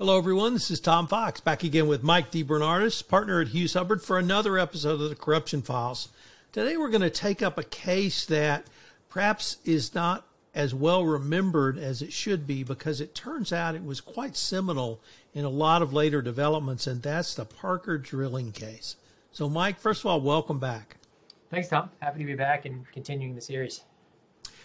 Hello, everyone. This is Tom Fox back again with Mike DeBernardis, partner at Hughes Hubbard, for another episode of the Corruption Files. Today, we're going to take up a case that perhaps is not as well remembered as it should be because it turns out it was quite seminal in a lot of later developments, and that's the Parker drilling case. So, Mike, first of all, welcome back. Thanks, Tom. Happy to be back and continuing the series.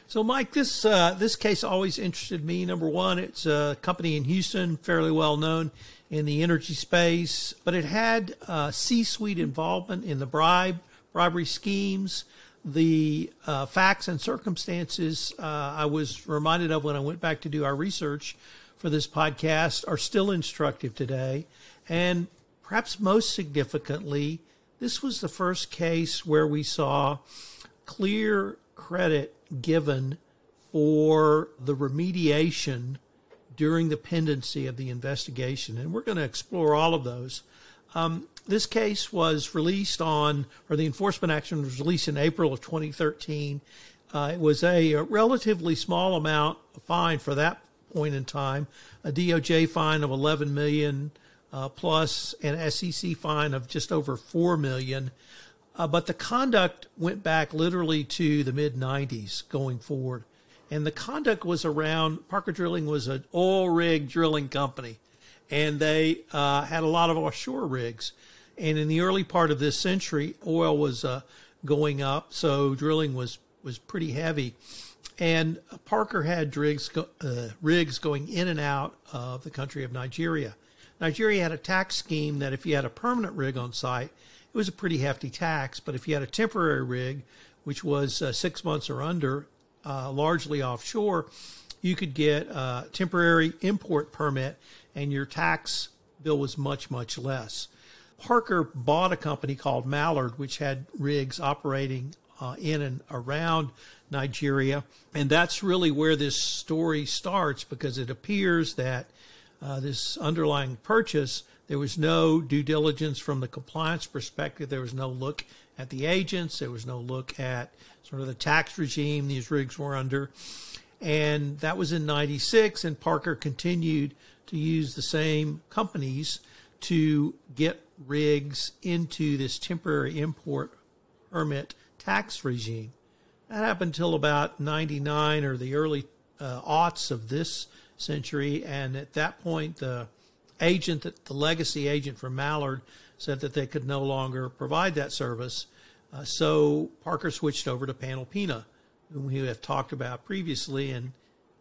So, Mike, this uh, this case always interested me. Number one, it's a company in Houston, fairly well known in the energy space, but it had uh, C-suite involvement in the bribe bribery schemes. The uh, facts and circumstances uh, I was reminded of when I went back to do our research for this podcast are still instructive today, and perhaps most significantly, this was the first case where we saw clear credit given for the remediation during the pendency of the investigation. And we're going to explore all of those. Um, this case was released on, or the enforcement action was released in April of 2013. Uh, it was a, a, relatively small amount fine for that point in time, a DOJ fine of 11 million uh, plus an SEC fine of just over 4 million. Uh, but the conduct went back literally to the mid 90s going forward. And the conduct was around Parker Drilling was an oil rig drilling company, and they uh, had a lot of offshore rigs. And in the early part of this century, oil was uh, going up, so drilling was was pretty heavy. And Parker had rigs, uh, rigs going in and out of the country of Nigeria. Nigeria had a tax scheme that if you had a permanent rig on site, it was a pretty hefty tax. But if you had a temporary rig, which was uh, six months or under, uh, largely offshore, you could get a temporary import permit and your tax bill was much, much less. Parker bought a company called Mallard, which had rigs operating uh, in and around Nigeria. And that's really where this story starts because it appears that uh, this underlying purchase there was no due diligence from the compliance perspective. There was no look at the agents. There was no look at sort of the tax regime these rigs were under. And that was in 96, and Parker continued to use the same companies to get rigs into this temporary import permit tax regime. That happened until about 99 or the early uh, aughts of this century. And at that point, the agent, that the legacy agent from Mallard, said that they could no longer provide that service. Uh, so Parker switched over to Panalpina, whom we have talked about previously, and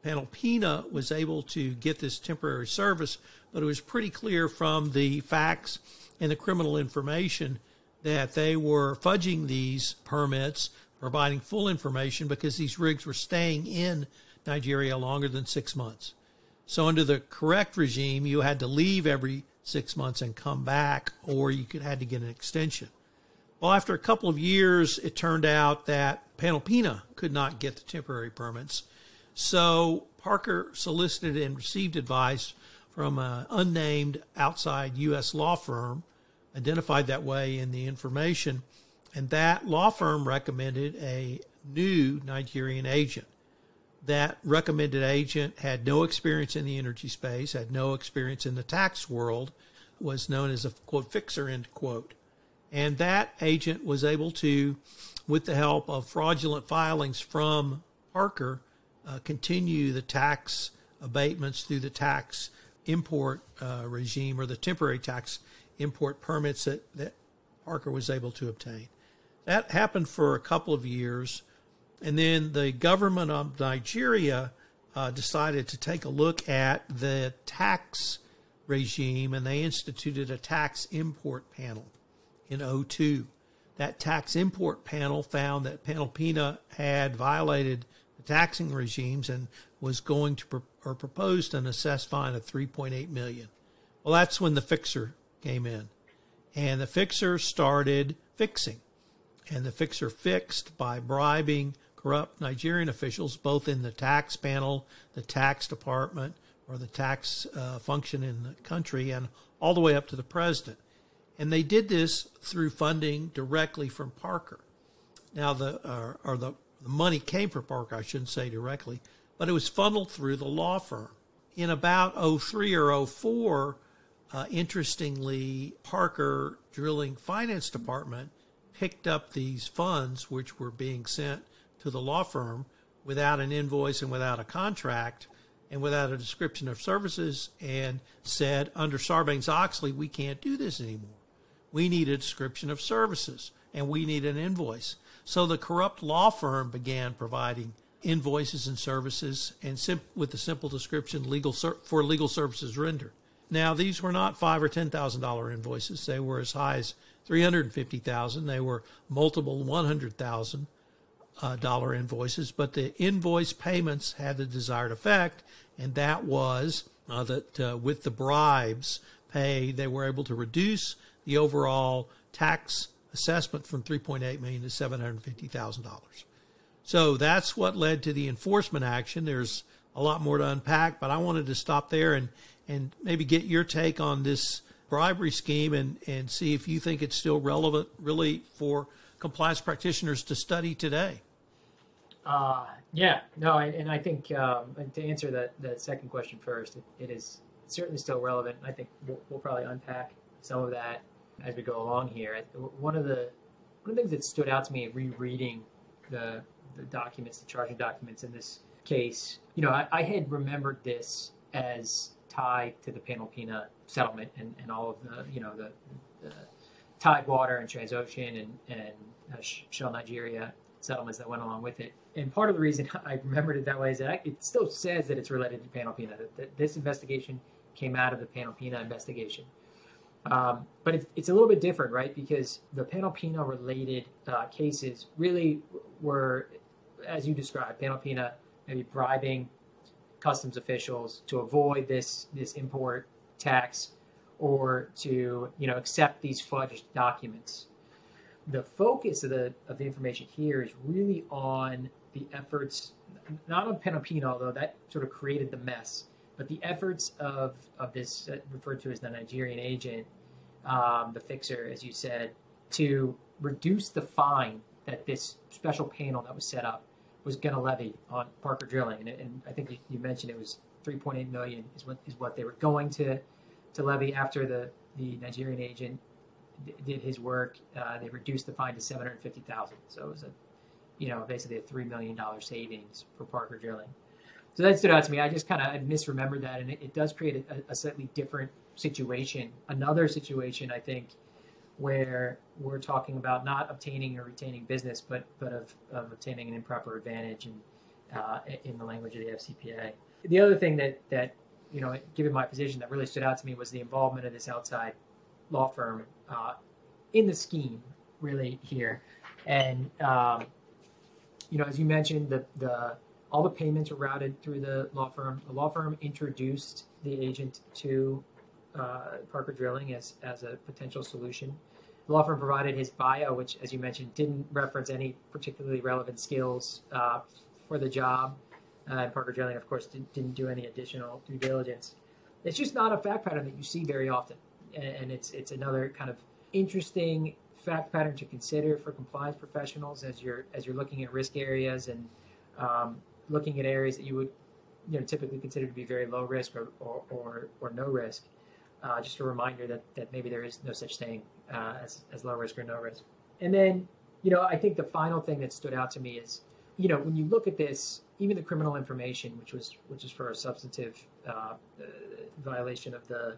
Panalpina was able to get this temporary service, but it was pretty clear from the facts and the criminal information that they were fudging these permits, providing full information because these rigs were staying in Nigeria longer than six months. So under the correct regime, you had to leave every six months and come back, or you could had to get an extension. Well, after a couple of years, it turned out that Panalpina could not get the temporary permits. So Parker solicited and received advice from an unnamed outside U.S. law firm, identified that way in the information, and that law firm recommended a new Nigerian agent that recommended agent had no experience in the energy space, had no experience in the tax world, was known as a quote fixer end quote. And that agent was able to, with the help of fraudulent filings from Parker, uh, continue the tax abatements through the tax import uh, regime or the temporary tax import permits that, that Parker was able to obtain. That happened for a couple of years. And then the government of Nigeria uh, decided to take a look at the tax regime and they instituted a tax import panel in 02. That tax import panel found that Panalpina had violated the taxing regimes and was going to pro- or proposed an assessed fine of 3.8 million. Well, that's when the fixer came in. And the fixer started fixing. And the fixer fixed by bribing corrupt Nigerian officials, both in the tax panel, the tax department, or the tax uh, function in the country, and all the way up to the president. And they did this through funding directly from Parker. Now, the uh, or the, the money came from Parker, I shouldn't say directly, but it was funneled through the law firm. In about 03 or 04, uh, interestingly, Parker Drilling Finance Department picked up these funds, which were being sent to the law firm without an invoice and without a contract and without a description of services, and said, under Sarbanes Oxley, we can't do this anymore. We need a description of services and we need an invoice. So the corrupt law firm began providing invoices and services and sim- with the simple description legal ser- for legal services rendered. Now these were not five or ten thousand dollar invoices. They were as high as three hundred fifty thousand. They were multiple one hundred thousand uh, dollar invoices. But the invoice payments had the desired effect, and that was uh, that uh, with the bribes paid, they were able to reduce the overall tax assessment from 3.8 million to 750,000 dollars. So that's what led to the enforcement action. There's a lot more to unpack, but I wanted to stop there and and maybe get your take on this bribery scheme and and see if you think it's still relevant, really, for compliance practitioners to study today. Uh, yeah, no, and, and I think um, to answer that that second question first, it, it is certainly still relevant. I think we'll, we'll probably unpack some of that as we go along here. One of the one of the things that stood out to me rereading the the documents, the charging documents in this case, you know, I, I had remembered this as tied to the Panel Panalpina settlement and, and all of the, you know, the, the Tidewater and Transocean and, and uh, Shell Nigeria settlements that went along with it. And part of the reason I remembered it that way is that it still says that it's related to Panalpina, that, that this investigation came out of the Panalpina investigation. Um, but it's, it's a little bit different, right? Because the Panalpina related uh, cases really were, as you described, Panalpina maybe bribing customs officials to avoid this this import tax or to you know accept these fudged documents. The focus of the of the information here is really on the efforts, not on Panalpina, although that sort of created the mess, but the efforts of, of this uh, referred to as the Nigerian agent, um, the fixer, as you said, to reduce the fine that this special panel that was set up was going to levy on Parker Drilling, and, and I think you mentioned it was 3.8 million is what is what they were going to to levy after the the Nigerian agent did his work. Uh, they reduced the fine to 750,000, so it was a you know basically a three million dollar savings for Parker Drilling. So that stood out to me. I just kind of misremembered that, and it, it does create a, a, slightly different situation. Another situation, I think, where we're talking about not obtaining or retaining business, but but of, of obtaining an improper advantage, and uh, in the language of the FCPA. The other thing that that you know, given my position, that really stood out to me was the involvement of this outside law firm uh, in the scheme, really here, and um, you know, as you mentioned, the the all the payments were routed through the law firm. The law firm introduced the agent to uh, Parker Drilling as, as a potential solution. The law firm provided his bio, which, as you mentioned, didn't reference any particularly relevant skills uh, for the job. Uh, and Parker Drilling, of course, didn't, didn't do any additional due diligence. It's just not a fact pattern that you see very often, and, it's it's another kind of interesting fact pattern to consider for compliance professionals as you're as you're looking at risk areas and um, looking at areas that you would you know typically consider to be very low risk or or, or, or no risk. Uh, just a reminder that, that maybe there is no such thing uh, as, as low risk or no risk. And then, you know, I think the final thing that stood out to me is, you know, when you look at this, even the criminal information, which was which is for a substantive uh, uh violation of the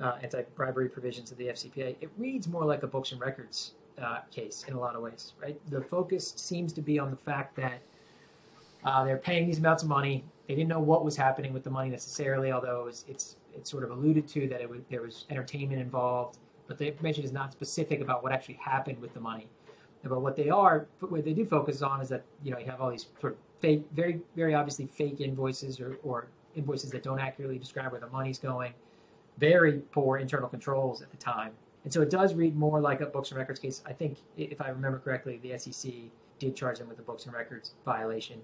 uh, anti-bribery provisions of the FCPA, it reads more like a books and records uh, case in a lot of ways, right? The focus seems to be on the fact that uh, they're paying these amounts of money. They didn't know what was happening with the money necessarily, although it was, it's it's sort of alluded to that it was, there was entertainment involved, but the information is not specific about what actually happened with the money. But what they are, what they do focus on is that you know you have all these sort of fake, very very obviously fake invoices or, or invoices that don't accurately describe where the money's going. Very poor internal controls at the time, and so it does read more like a books and records case. I think, if I remember correctly, the SEC did charge them with a books and records violation.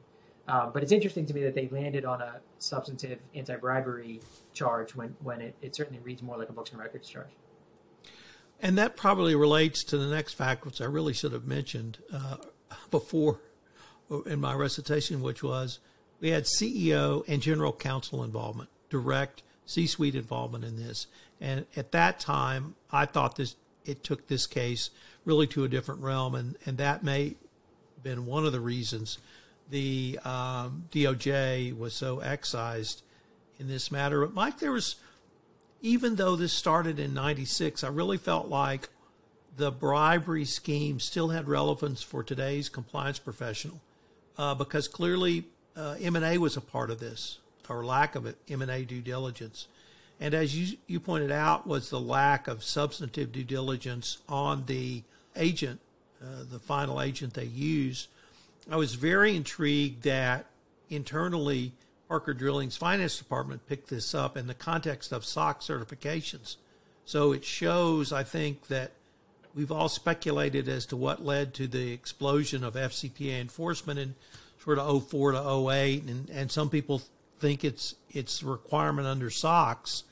Um, but it's interesting to me that they landed on a substantive anti-bribery charge when, when it, it certainly reads more like a books and records charge. And that probably relates to the next fact, which I really should have mentioned uh, before in my recitation, which was we had CEO and general counsel involvement direct C-suite involvement in this. And at that time, I thought this it took this case really to a different realm, and and that may have been one of the reasons the um, DOJ was so excised in this matter. But Mike, there was even though this started in '96, I really felt like the bribery scheme still had relevance for today's compliance professional uh, because clearly uh, M&A was a part of this or lack of M&A due diligence. And as you, you pointed out, was the lack of substantive due diligence on the agent, uh, the final agent they used. I was very intrigued that internally Parker Drilling's finance department picked this up in the context of SOX certifications. So it shows, I think, that we've all speculated as to what led to the explosion of FCPA enforcement in sort of 04 to 08, and, and some people think it's it's requirement under SOX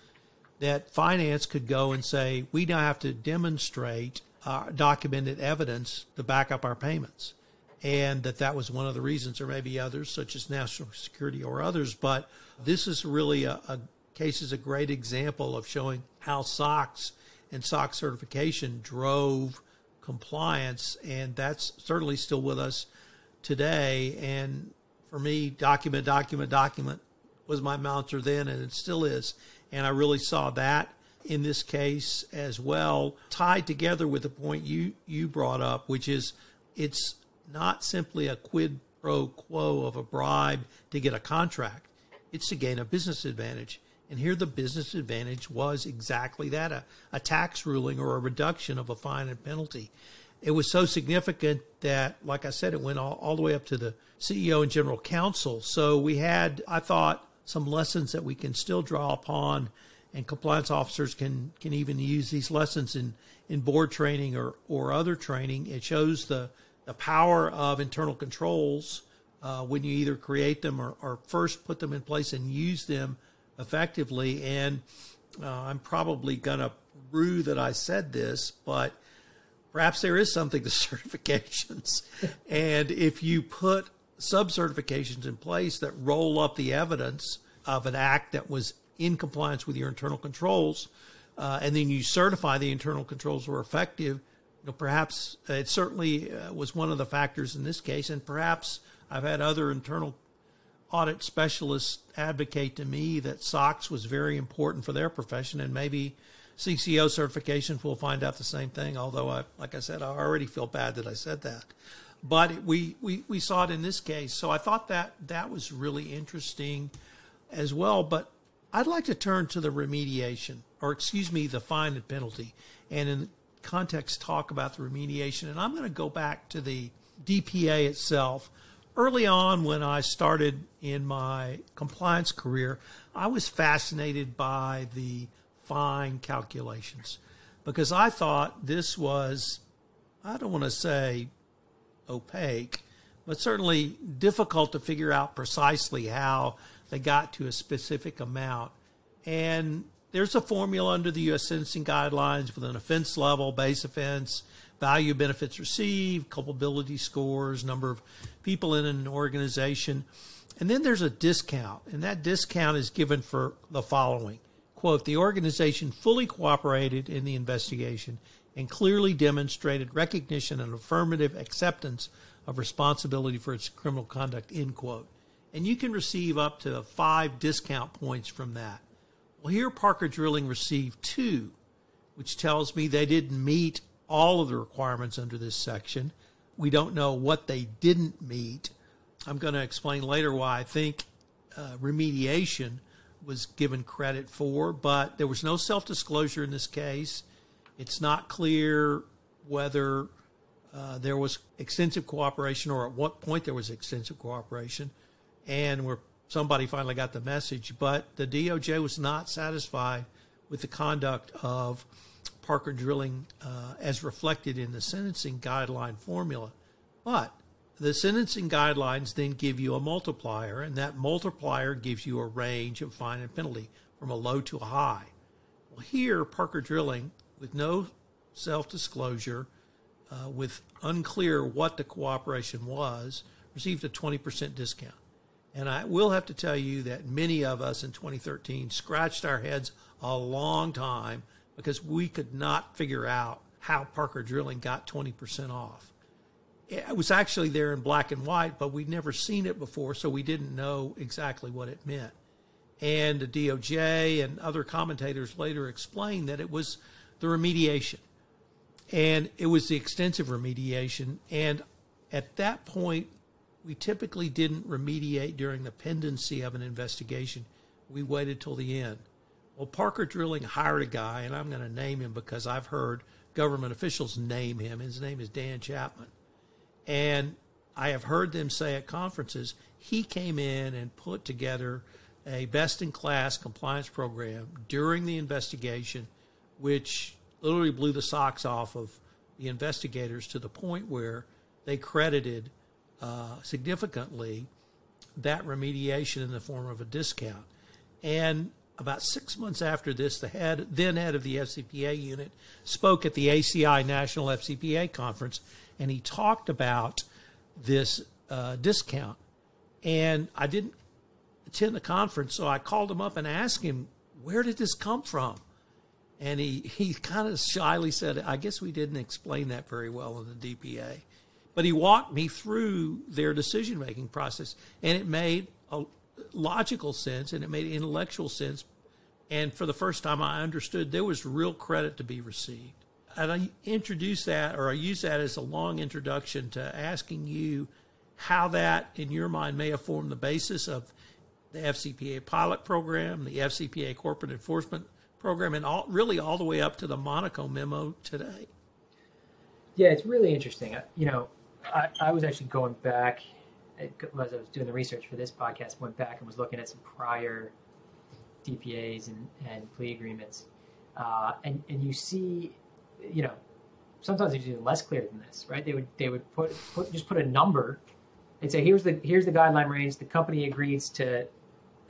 that finance could go and say we now have to demonstrate uh, documented evidence to back up our payments, and that that was one of the reasons. There may be others, such as national security or others, but this is really a, a case is a great example of showing how SOX and SOX certification drove compliance, and that's certainly still with us today. And for me, document, document, document was my mantra then, and it still is. And I really saw that in this case as well, tied together with the point you, you brought up, which is it's not simply a quid pro quo of a bribe to get a contract, it's to gain a business advantage. And here the business advantage was exactly that a, a tax ruling or a reduction of a fine and penalty. It was so significant that, like I said, it went all, all the way up to the CEO and general counsel. So we had, I thought, some lessons that we can still draw upon, and compliance officers can can even use these lessons in in board training or or other training. It shows the the power of internal controls uh, when you either create them or, or first put them in place and use them effectively. And uh, I'm probably gonna rue that I said this, but perhaps there is something to certifications. and if you put sub certifications in place that roll up the evidence of an act that was in compliance with your internal controls, uh, and then you certify the internal controls were effective, you know, perhaps it certainly uh, was one of the factors in this case, and perhaps I've had other internal audit specialists advocate to me that SOX was very important for their profession, and maybe CCO certifications will find out the same thing. Although, I, like I said, I already feel bad that I said that but we, we, we saw it in this case. So I thought that that was really interesting as well. But I'd like to turn to the remediation, or excuse me, the fine and penalty, and in context talk about the remediation. And I'm going to go back to the DPA itself. Early on, when I started in my compliance career, I was fascinated by the fine calculations because I thought this was, I don't want to say opaque, but certainly difficult to figure out precisely how they got to a specific amount. And there's a formula under the U.S. sentencing guidelines with an offense level, base offense, value of benefits received, culpability scores, number of people in an organization. And then there's a discount, and that discount is given for the following quote, the organization fully cooperated in the investigation and clearly demonstrated recognition and affirmative acceptance of responsibility for its criminal conduct, end quote. And you can receive up to five discount points from that. Well, here Parker Drilling received two, which tells me they didn't meet all of the requirements under this section. We don't know what they didn't meet. I'm going to explain later why I think uh, remediation was given credit for, but there was no self disclosure in this case. It's not clear whether uh, there was extensive cooperation or at what point there was extensive cooperation and where somebody finally got the message. But the DOJ was not satisfied with the conduct of Parker Drilling uh, as reflected in the sentencing guideline formula. But the sentencing guidelines then give you a multiplier, and that multiplier gives you a range of fine and penalty from a low to a high. Well, here, Parker Drilling with no self disclosure, uh, with unclear what the cooperation was, received a 20% discount. And I will have to tell you that many of us in 2013 scratched our heads a long time because we could not figure out how Parker Drilling got 20% off. It was actually there in black and white, but we'd never seen it before, so we didn't know exactly what it meant. And the DOJ and other commentators later explained that it was the remediation. And it was the extensive remediation. And at that point, we typically didn't remediate during the pendency of an investigation. We waited till the end. Well, Parker Drilling hired a guy, and I'm going to name him because I've heard government officials name him. His name is Dan Chapman. And I have heard them say at conferences, he came in and put together a best in class compliance program during the investigation, which literally blew the socks off of the investigators to the point where they credited uh, significantly that remediation in the form of a discount. And about six months after this, the head, then head of the FCPA unit, spoke at the ACI National FCPA conference, and he talked about this uh, discount. And I didn't attend the conference, so I called him up and asked him, "Where did this come from?" And he he kind of shyly said, "I guess we didn't explain that very well in the DPA." But he walked me through their decision making process, and it made a logical sense and it made intellectual sense. And for the first time, I understood there was real credit to be received. And I introduce that, or I use that as a long introduction to asking you how that, in your mind, may have formed the basis of the FCPA pilot program, the FCPA corporate enforcement program, and all, really all the way up to the Monaco memo today. Yeah, it's really interesting. You know, I, I was actually going back as I was doing the research for this podcast. Went back and was looking at some prior DPAs and, and plea agreements, uh, and and you see, you know, sometimes it's even less clear than this, right? They would they would put put just put a number and say here's the here's the guideline range. The company agrees to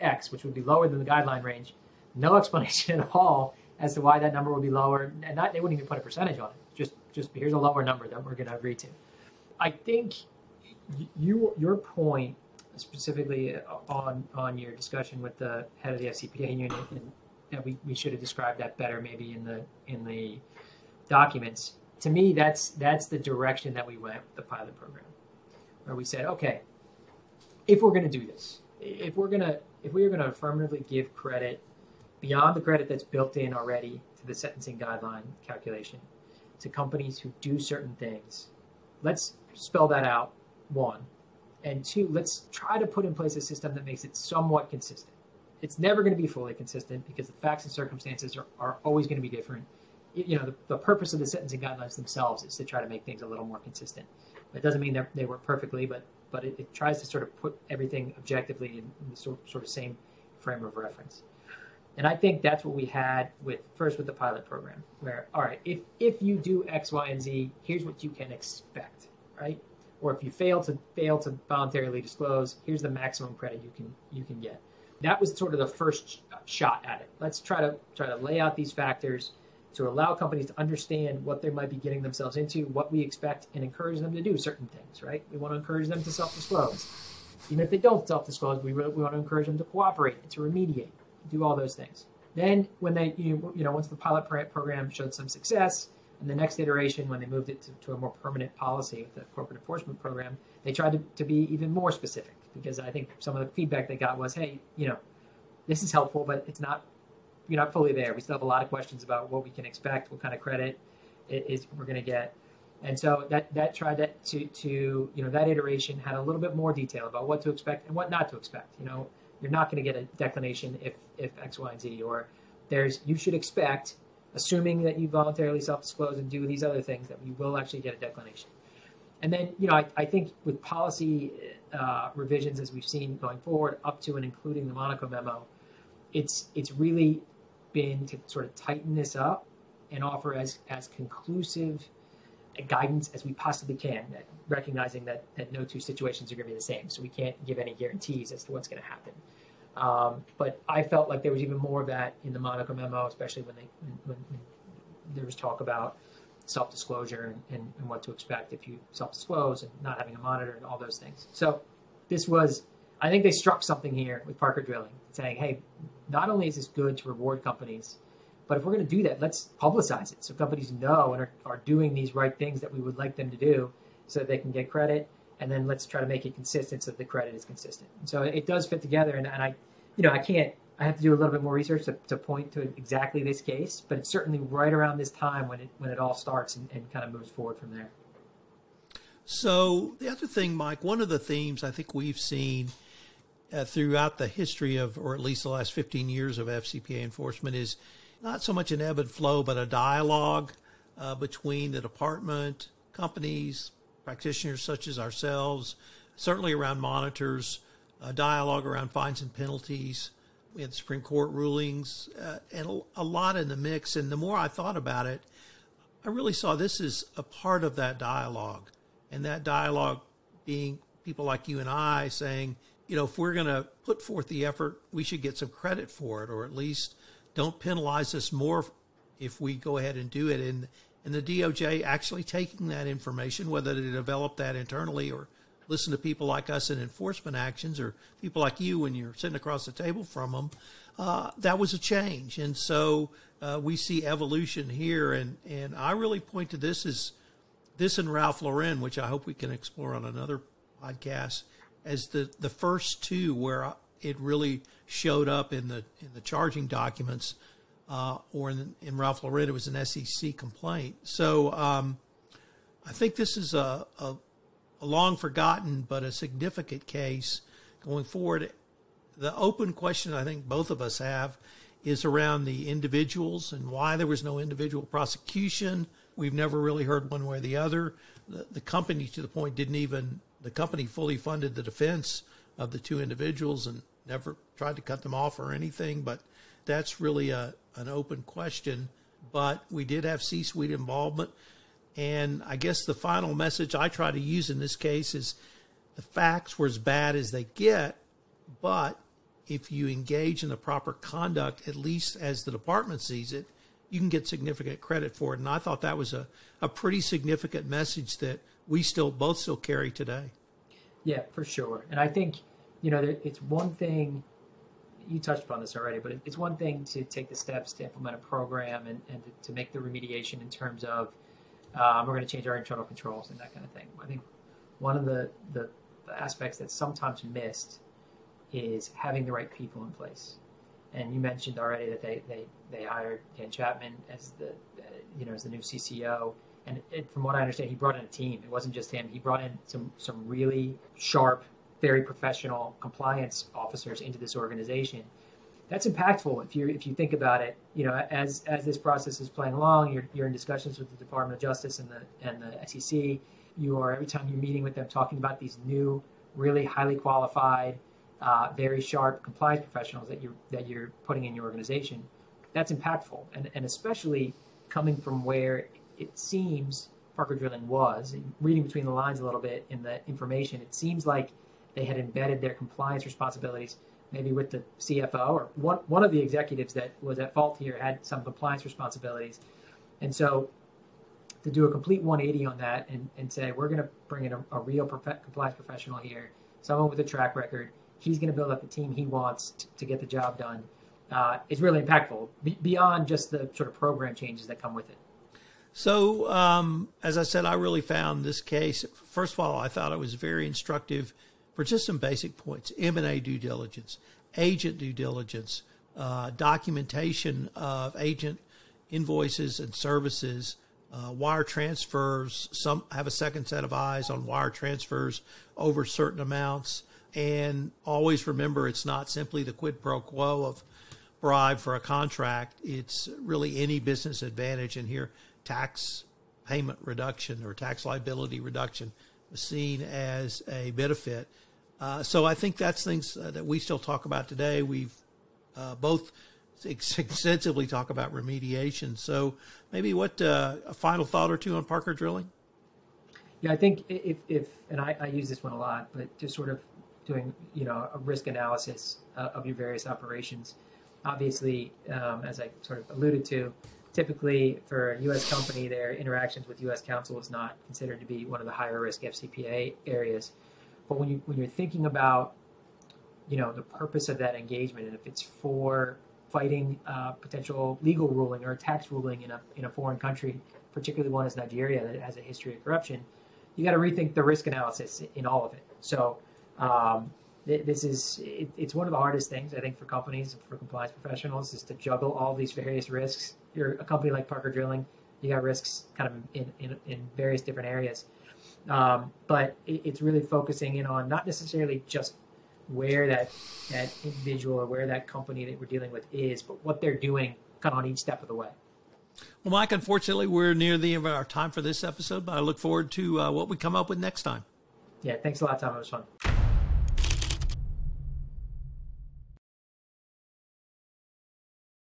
X, which would be lower than the guideline range. No explanation at all as to why that number would be lower, and not, they wouldn't even put a percentage on it. Just just here's a lower number that we're going to agree to. I think you your point specifically on on your discussion with the head of the FCPA unit, and that we, we should have described that better maybe in the in the documents. To me, that's that's the direction that we went with the pilot program, where we said, okay, if we're going to do this, if we're going to if we are going to affirmatively give credit beyond the credit that's built in already to the sentencing guideline calculation to companies who do certain things, let's spell that out, one. And two, let's try to put in place a system that makes it somewhat consistent. It's never going to be fully consistent because the facts and circumstances are, are always going to be different. You know, the, the purpose of the sentencing guidelines themselves is to try to make things a little more consistent. It doesn't mean they work perfectly, but but it, it, tries to sort of put everything objectively in, in the sort, sort of same frame of reference. And I think that's what we had with first with the pilot program, where all right, if if you do X, Y, and Z, here's what you can expect right? Or if you fail to fail to voluntarily disclose, here's the maximum credit you can you can get. That was sort of the first shot at it. Let's try to try to lay out these factors to allow companies to understand what they might be getting themselves into, what we expect, and encourage them to do certain things. Right? We want to encourage them to self-disclose. Even if they don't self-disclose, we, really, we want to encourage them to cooperate and to remediate, do all those things. Then, when they you, you know once the pilot program showed some success, and the next iteration, when they moved it to, to, a more permanent policy with the corporate enforcement program, they tried to, to be even more specific because I think some of the feedback they got was, hey, you know, this is helpful, but it's not, you're not fully there. We still have a lot of questions about what we can expect, what kind of credit is we're going to get. And so that, that tried to, to, to, you know, that iteration had a little bit more detail about what to expect and what not to expect. You know, you're not going to get a declination if, if X, Y, and Z, or there's, you should expect assuming that you voluntarily self-disclose and do these other things, that you will actually get a declination. And then, you know, I, I think with policy uh, revisions as we've seen going forward, up to and including the Monaco memo, it's it's really been to sort of tighten this up and offer as as conclusive guidance as we possibly can, recognizing that, that no two situations are going to be the same. So we can't give any guarantees as to what's going to happen. Um, but I felt like there was even more of that in the Monaco memo, especially when they when, when there was talk about self-disclosure and, and, and, what to expect if you self-disclose and not having a monitor and all those things. So this was I think they struck something here with Parker Drilling, saying, hey, not only is this good to reward companies, but if we're going to do that, let's publicize it so companies know and are, are doing these right things that we would like them to do so they can get credit. And then let's try to make it consistent so the credit is consistent. And so it does fit together. And, and I, you know, I can't, I have to do a little bit more research to, to point to exactly this case, but it's certainly right around this time when it, when it all starts and, and kind of moves forward from there. So the other thing, Mike, one of the themes I think we've seen uh, throughout the history of, or at least the last 15 years of FCPA enforcement, is not so much an ebb and flow, but a dialogue uh, between the department, companies, practitioners such as ourselves, certainly around monitors, a dialogue around fines and penalties. We had Supreme Court rulings uh, and a lot in the mix. And the more I thought about it, I really saw this as a part of that dialogue. And that dialogue being people like you and I saying, you know, if we're going to put forth the effort, we should get some credit for it, or at least don't penalize us more if we go ahead and do it. And and the DOJ actually taking that information, whether they develop that internally or listen to people like us in enforcement actions or people like you when you're sitting across the table from them, uh, that was a change. And so uh, we see evolution here. And, and I really point to this as this and Ralph Lauren, which I hope we can explore on another podcast, as the, the first two where it really showed up in the in the charging documents, uh, or in, in Ralph Lauren, it was an SEC complaint. So um, I think this is a, a, a long forgotten but a significant case going forward. The open question I think both of us have is around the individuals and why there was no individual prosecution. We've never really heard one way or the other. The, the company, to the point, didn't even the company fully funded the defense of the two individuals and never tried to cut them off or anything. But that's really a an open question. But we did have C-suite involvement, and I guess the final message I try to use in this case is the facts were as bad as they get, but if you engage in the proper conduct, at least as the department sees it, you can get significant credit for it. And I thought that was a, a pretty significant message that we still both still carry today. Yeah, for sure. And I think, you know, it's one thing, you touched upon this already, but it's one thing to take the steps to implement a program and, and to, make the remediation in terms of um, we're going to change our internal controls and that kind of thing. I think one of the, the, the aspects that's sometimes missed is having the right people in place. And you mentioned already that they, they, they hired Dan Chapman as the uh, you know as the new CCO and it, from what I understand, he brought in a team. It wasn't just him. He brought in some some really sharp, very professional compliance officers into this organization. That's impactful if you if you think about it. You know, as as this process is playing along, you're you're in discussions with the Department of Justice and the and the SEC. You are every time you're meeting with them talking about these new, really highly qualified, uh, very sharp compliance professionals that you're that you're putting in your organization. That's impactful, and and especially coming from where it seems Parker Drilling was, reading between the lines a little bit in the information, it seems like they had embedded their compliance responsibilities maybe with the CFO or one, one of the executives that was at fault here had some compliance responsibilities. And so to do a complete 180 on that and, and say, we're going to bring in a, a real prof- compliance professional here, someone with a track record, he's going to build up the team he wants t- to get the job done, uh, is really impactful b- beyond just the sort of program changes that come with it. So, um, as I said, I really found this case. First of all, I thought it was very instructive for just some basic points: M&A due diligence, agent due diligence, uh, documentation of agent invoices and services, uh, wire transfers. Some have a second set of eyes on wire transfers over certain amounts, and always remember it's not simply the quid pro quo of bribe for a contract. It's really any business advantage. And here, tax payment reduction or tax liability reduction was seen as a benefit. Uh, so I think that's things uh, that we still talk about today. We've uh, both extensively talk about remediation. So maybe what uh, a final thought or two on Parker drilling? Yeah, I think if, if and I, I, use this one a lot, but just sort of doing you know a risk analysis uh, of your various operations. Obviously, um, as I sort of alluded to, typically for a U.S. company, their interactions with U.S. counsel is not considered to be one of the higher risk FCPA areas. But when you when you're thinking about you know, the purpose of that engagement, and if it's for fighting uh, potential legal ruling or tax ruling in a in a foreign country, particularly one as Nigeria that has a history of corruption, you got to rethink the risk analysis in all of it. So. Um, this is it, it's one of the hardest things I think for companies for compliance professionals is to juggle all these various risks. You're a company like Parker Drilling, you got risks kind of in in, in various different areas, um, but it, it's really focusing in on not necessarily just where that that individual or where that company that we're dealing with is, but what they're doing kind of on each step of the way. Well, Mike, unfortunately, we're near the end of our time for this episode, but I look forward to uh, what we come up with next time. Yeah, thanks a lot, Tom. It was fun.